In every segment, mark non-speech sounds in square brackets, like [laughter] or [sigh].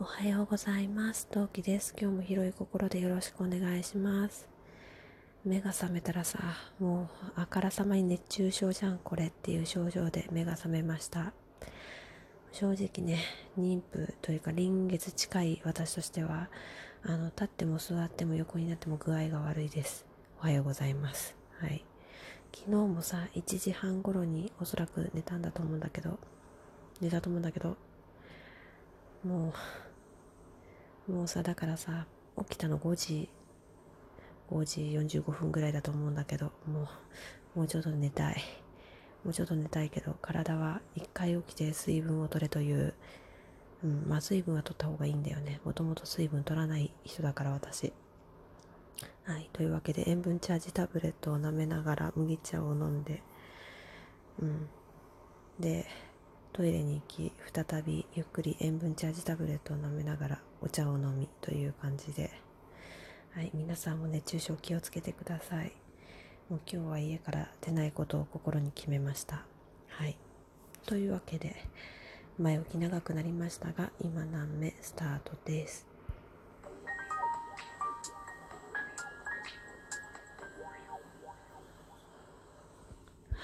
おはようございます。陶器です。今日も広い心でよろしくお願いします。目が覚めたらさ、もうあからさまに熱中症じゃんこれっていう症状で目が覚めました。正直ね、妊婦というか臨月近い私としては、あの、立っても座っても横になっても具合が悪いです。おはようございます。はい。昨日もさ、1時半頃におそらく寝たんだと思うんだけど、寝たと思うんだけど、もう、もうさ、だからさ、起きたの5時、5時45分ぐらいだと思うんだけど、もう、もうちょっと寝たい。もうちょっと寝たいけど、体は一回起きて水分を取れという、うん、まあ水分は取った方がいいんだよね。もともと水分取らない人だから私。はい。というわけで塩分チャージタブレットを舐めながら麦茶を飲んで、うん。で、トイレに行き、再びゆっくり塩分チャージタブレットを飲みながらお茶を飲みという感じで、はい。皆さんも熱中症気をつけてください。もう今日は家から出ないことを心に決めました。はい。というわけで、前置き長くなりましたが、今何目スタートです。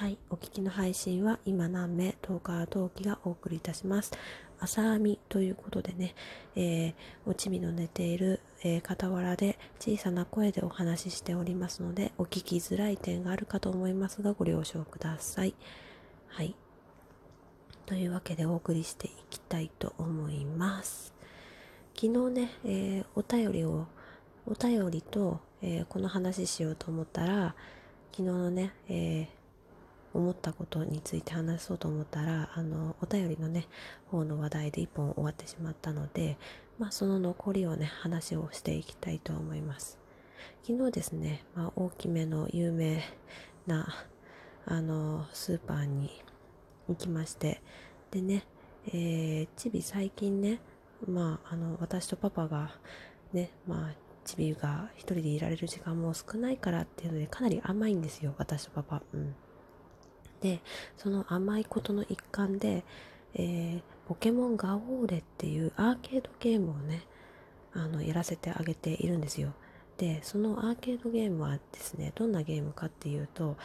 はい。お聞きの配信は今何名トーカー陶器がお送りいたします。朝編みということでね、えー、おちみの寝ている、えー、傍らで小さな声でお話ししておりますので、お聞きづらい点があるかと思いますが、ご了承ください。はい。というわけでお送りしていきたいと思います。昨日ね、えー、お便りを、お便りと、えー、この話しようと思ったら、昨日のね、えー思ったことについて話そうと思ったらあのお便りのね方の話題で一本終わってしまったのでまあその残りをね話をしていきたいと思います。昨日ですね、まあ、大きめの有名なあのスーパーに行きましてでね、えー、チビ最近ねまああの私とパパがねまあチビが一人でいられる時間も少ないからっていうのでかなり甘いんですよ私とパパ。うん。でその甘いことの一環で、えー、ポケモンガオーレっていうアーケードゲームをねあのやらせてあげているんですよ。でそのアーケードゲームはですねどんなゲームかっていうと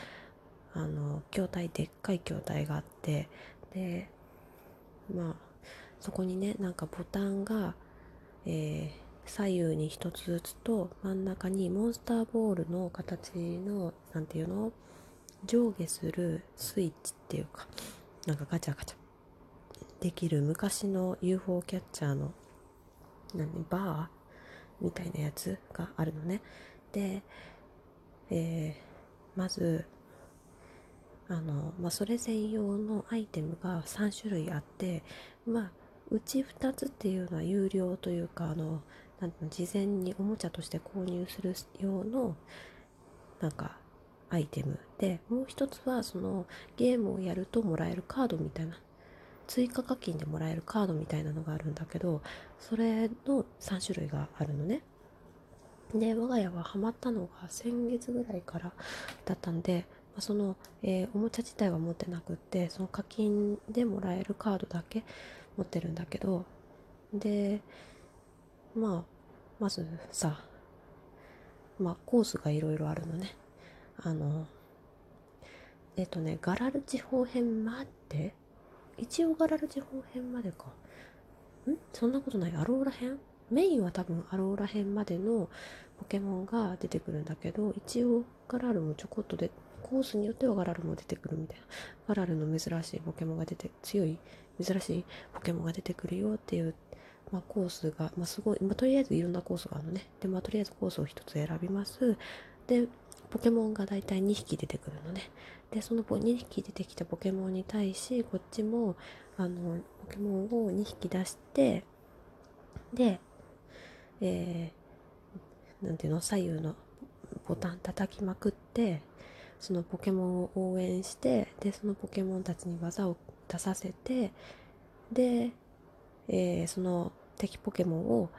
あの筐体でっかい筐体があってでまあそこにねなんかボタンが、えー、左右に一つずつと真ん中にモンスターボールの形のなんていうの？上下するスイッチっていうかなんかガチャガチャ。できる昔の UFO キャッチャーの何バーみたいなやつがあるのね。で、えー、まずあの、まあ、それ専用のアイテムが3種類あってまあうち2つっていうのは有料というかあのなん事前におもちゃとして購入する用のなんかアイテム。でもう一つはそのゲームをやるともらえるカードみたいな。追加課金でもらえるカードみたいなのがあるんだけどそれの3種類があるのね。で我が家はハマったのが先月ぐらいからだったんでその、えー、おもちゃ自体は持ってなくってその課金でもらえるカードだけ持ってるんだけどでまあまずさまあコースがいろいろあるのね。あの、えっとね、ガラル地方編まで？一応ガラル地方編までか。ん？そんなことない？アローラ編？メインは多分アローラ編までのポケモンが出てくるんだけど、一応ガラルもちょこっとで、コースによってはガラルも出てくるみたいな。ガラルの珍しいポケモンが出て、強い珍しいポケモンが出てくるよっていう、まあ、コースが、まあ、すごい、まあ、とりあえずいろんなコースがあるのね。で、まあ、とりあえずコースを一つ選びます。で、ポケモンがだいたい2匹出てくるのね。で、その2匹出てきたポケモンに対し、こっちも、あの、ポケモンを2匹出して、で、えー、ていうの、左右のボタン叩きまくって、そのポケモンを応援して、で、そのポケモンたちに技を出させて、で、えー、その敵ポケモンを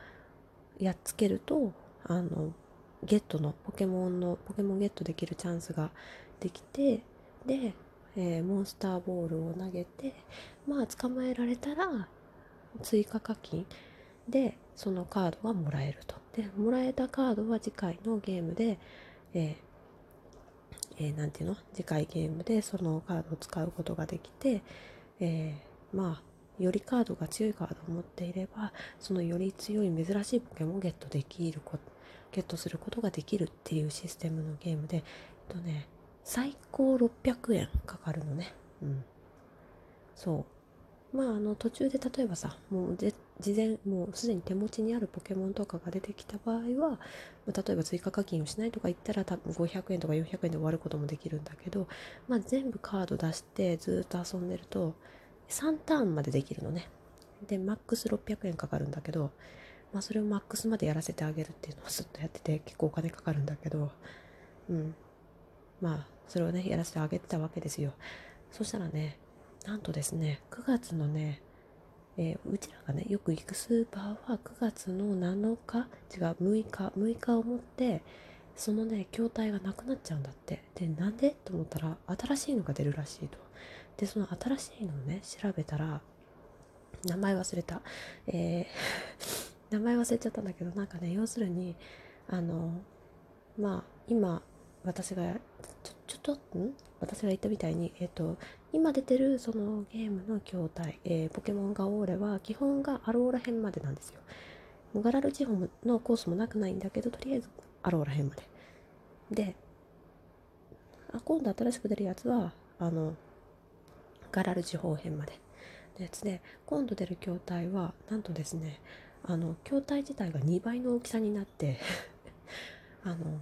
やっつけると、あの、ゲットのポケモンのポケモンゲットできるチャンスができてで、えー、モンスターボールを投げてまあ捕まえられたら追加課金。でそのカードがもらえると。でもらえたカードは次回のゲームで、えーえー、なんていうの？次回ゲームでそのカードを使うことができて、えー、まあよりカードが強いカードを持っていればそのより強い珍しいポケモンをゲットできること。ゲットすることができるっていうシステムのゲームで、えっとね、最高600円かかるのね。うん。そう。まあ、あの、途中で例えばさ、もう事前、もうすでに手持ちにあるポケモンとかが出てきた場合は、例えば追加課金をしないとか言ったら多分500円とか400円で終わることもできるんだけど、まあ、全部カード出してずっと遊んでると、3ターンまでできるのね。で、マックス600円かかるんだけど、まあ、それをマックスまでやらせてあげるっていうのをずっとやってて結構お金かかるんだけど、うん。まあ、それをね、やらせてあげてたわけですよ。そしたらね、なんとですね、9月のね、えー、うちらがね、よく行くスーパーは9月の7日違う、6日、6日をもって、そのね、筐体がなくなっちゃうんだって。で、なんで？と思ったら、新しいのが出るらしいと。で、その新しいのをね、調べたら、名前忘れた。えー名前忘れちゃったんだけど、なんかね、要するに、あの、まあ、今、私がちょちょっとん？私が言ったみたいに、えっ、と、今出てるそのゲームの筐体、えー、ポケモンガオーレは基本がアローラ編までなんですよ。ガラル地方のコースもなくないんだけど、とりあえずアローラ編まで。で、あ今度新しく出るやつは、あの、ガラル地方編まで。のやつで、今度出る筐体は、なんとですね、あの、筐体自体が2倍の大きさになって [laughs] あの、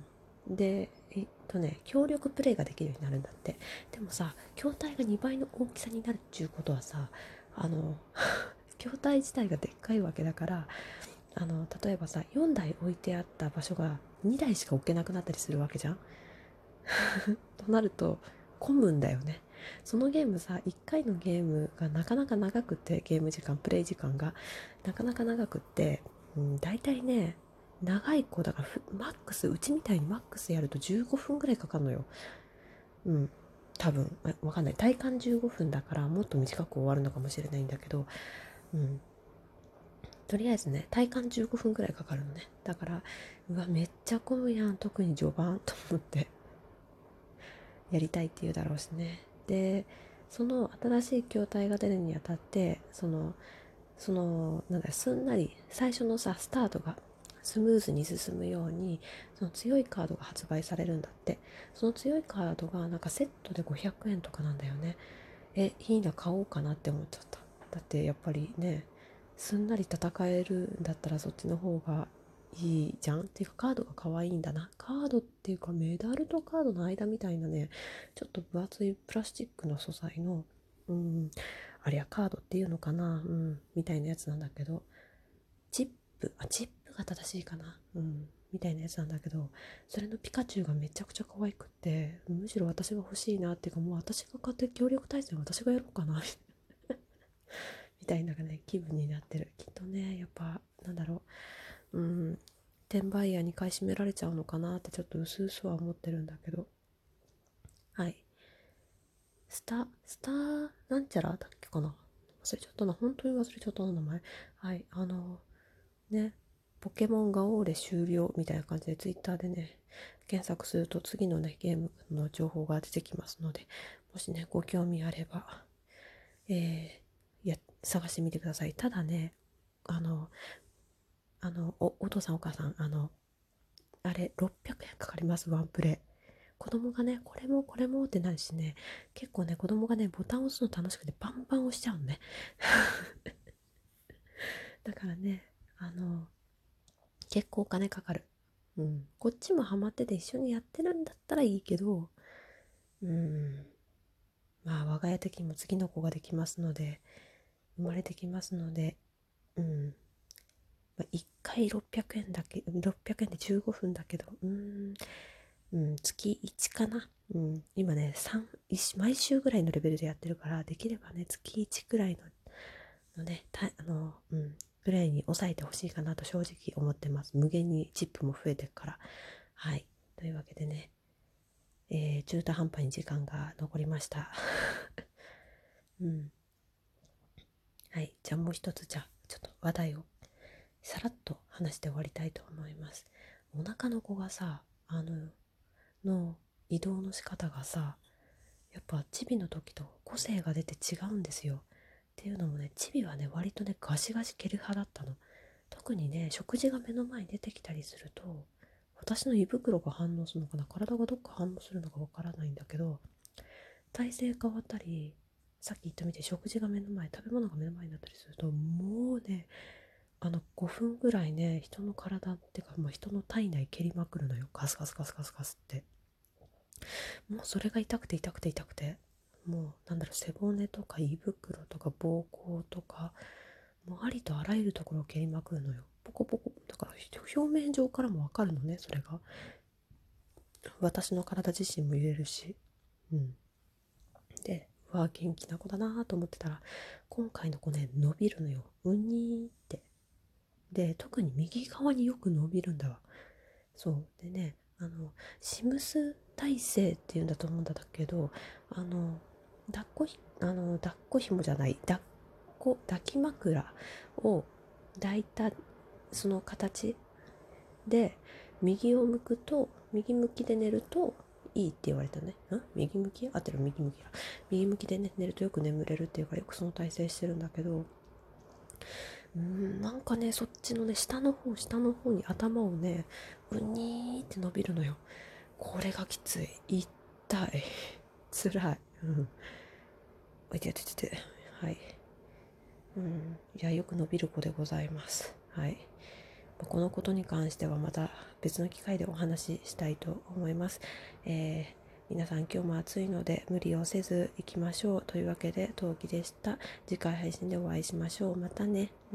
で、えっとね、協力プレイができるようになるんだって。でもさ、筐体が2倍の大きさになるっていうことはさ、あの、[laughs] 筐体自体がでっかいわけだから、あの、例えばさ、4台置いてあった場所が2台しか置けなくなったりするわけじゃん [laughs] となると、混むんだよね。そのゲームさ、1回のゲームがなかなか長くて、ゲーム時間、プレイ時間がなかなか長くって、うん、大体ね、長い子だからマックスうちみたいにマックスやると15分ぐらいかかるのよ。うん多分。わかんない。体感15分だからもっと短く終わるのかもしれないんだけどうん。とりあえずね体感15分ぐらいかかるのね。だからうわめっちゃ混むやん。特に序盤と思って。やりたいって言うだろうしね。でその新しい筐体が出るにあたってそのそのなんだすんなり最初のさスタートがスムーズに進むようにその強いカードが発売されるんだって。その強いカードがなんかセットで500円とかなんだよね。えいいな買おうかなって思っちゃった。だってやっぱりねすんなり戦えるんだったらそっちの方がいいじゃん？っていうかカードが可愛いんだな。カードっていうかメダルとカードの間みたいなね。ちょっと分厚いプラスチックの素材のうん。ありゃカードっていうのかな？うん。みたいなやつなんだけど。チップ。あチップが正しいかな？うん。みたいなやつなんだけど。それのピカチュウがめちゃくちゃ可愛くってむしろ私が欲しいなっていう。かもう私が買って協力対戦私がやろうかな。みたいなね気分になってる。きっとねやっぱなんだろう。うん。転売ヤーに買い占められちゃうのかなってちょっと薄々は思ってるんだけど。はい。スタスターなんちゃらだっけかな。忘れちゃったな。本当に忘れちゃったな名前。はい。あのねポケモンがオーレ終了みたいな感じで Twitter でね、検索すると次のね、ゲームの情報が出てきますので、もしね、ご興味あれば、えー、や、探してみてください。ただね、あの、あの、お、お父さんお母さん、あの、あれ、600円かかります、ワンプレイ。子供がね、これもこれもってなるしね、結構ね、子供がね、ボタンを押すの楽しくてバンバン押しちゃうのね。[laughs] だからね、あの、結構お金かかる。うん。こっちもハマってて一緒にやってるんだったらいいけど、うん。まあ、我が家的にも次の子ができますので、生まれてきますので、うん。まあ、1回600円だけ、600円で15分だけど、うん。うん、月1かな。うん。今ね、3、毎週ぐらいのレベルでやってるから、できればね、月1くらいの、のね、たあの、うん、ぐらいに抑えてほしいかなと正直思ってます。無限にチップも増えてるから。はい。というわけでね、えー、中途半端に時間が残りました。[laughs] うん。はい。じゃあもう一つ、じゃあ、ちょっと話題をさらっと話して終わりたいと思います。お腹の子がさあのの移動の仕方がさやっぱチビの時と個性が出て違うんですよ。っていうのもねチビはね割とねガシガシ蹴る派だったの。特にね食事が目の前に出てきたりすると私の胃袋が反応するのかな体がどっか反応するのかわからないんだけど体勢変わったりさっき言ったみたいに食事が目の前食べ物が目の前になったりするともう5分ぐらいね人の体っていうか、まあ、人の体内蹴りまくるのよ。ガスガスガスガスガスって。もうそれが痛くて痛くて痛くて。もうなんだろう背骨とか胃袋とか膀胱とかもうありとあらゆるところを蹴りまくるのよ。ポコポコ。だから表面上からもわかるのねそれが。私の体自身も揺れるし。うん。でうわあ元気な子だなと思ってたら今回の子ね伸びるのよ。うんにーって。で特に右側によく伸びるんだわ。そう。でねあのシムス体勢っていうんだと思うんだけどあの抱っこひあの抱っこ紐じゃない抱っこ抱き枕を抱いたその形で右を向くと右向きで寝るといいって言われたね。ん？右向き？合ってる？右向きだ。右向きでね寝るとよく眠れるっていうからよくその体勢してるんだけどうんなんかねそっちのね下の方下の方に頭をねうにーって伸びるのよ。これがきつい。痛い。[laughs] 辛い。うん。おいててててはい。うん。いやよく伸びる子でございます。はい。このことに関してはまた別の機会でお話ししたいと思います。えー、皆さん今日も暑いので無理をせず行きましょう。というわけで陶器でした。次回配信でお会いしましょう。またね。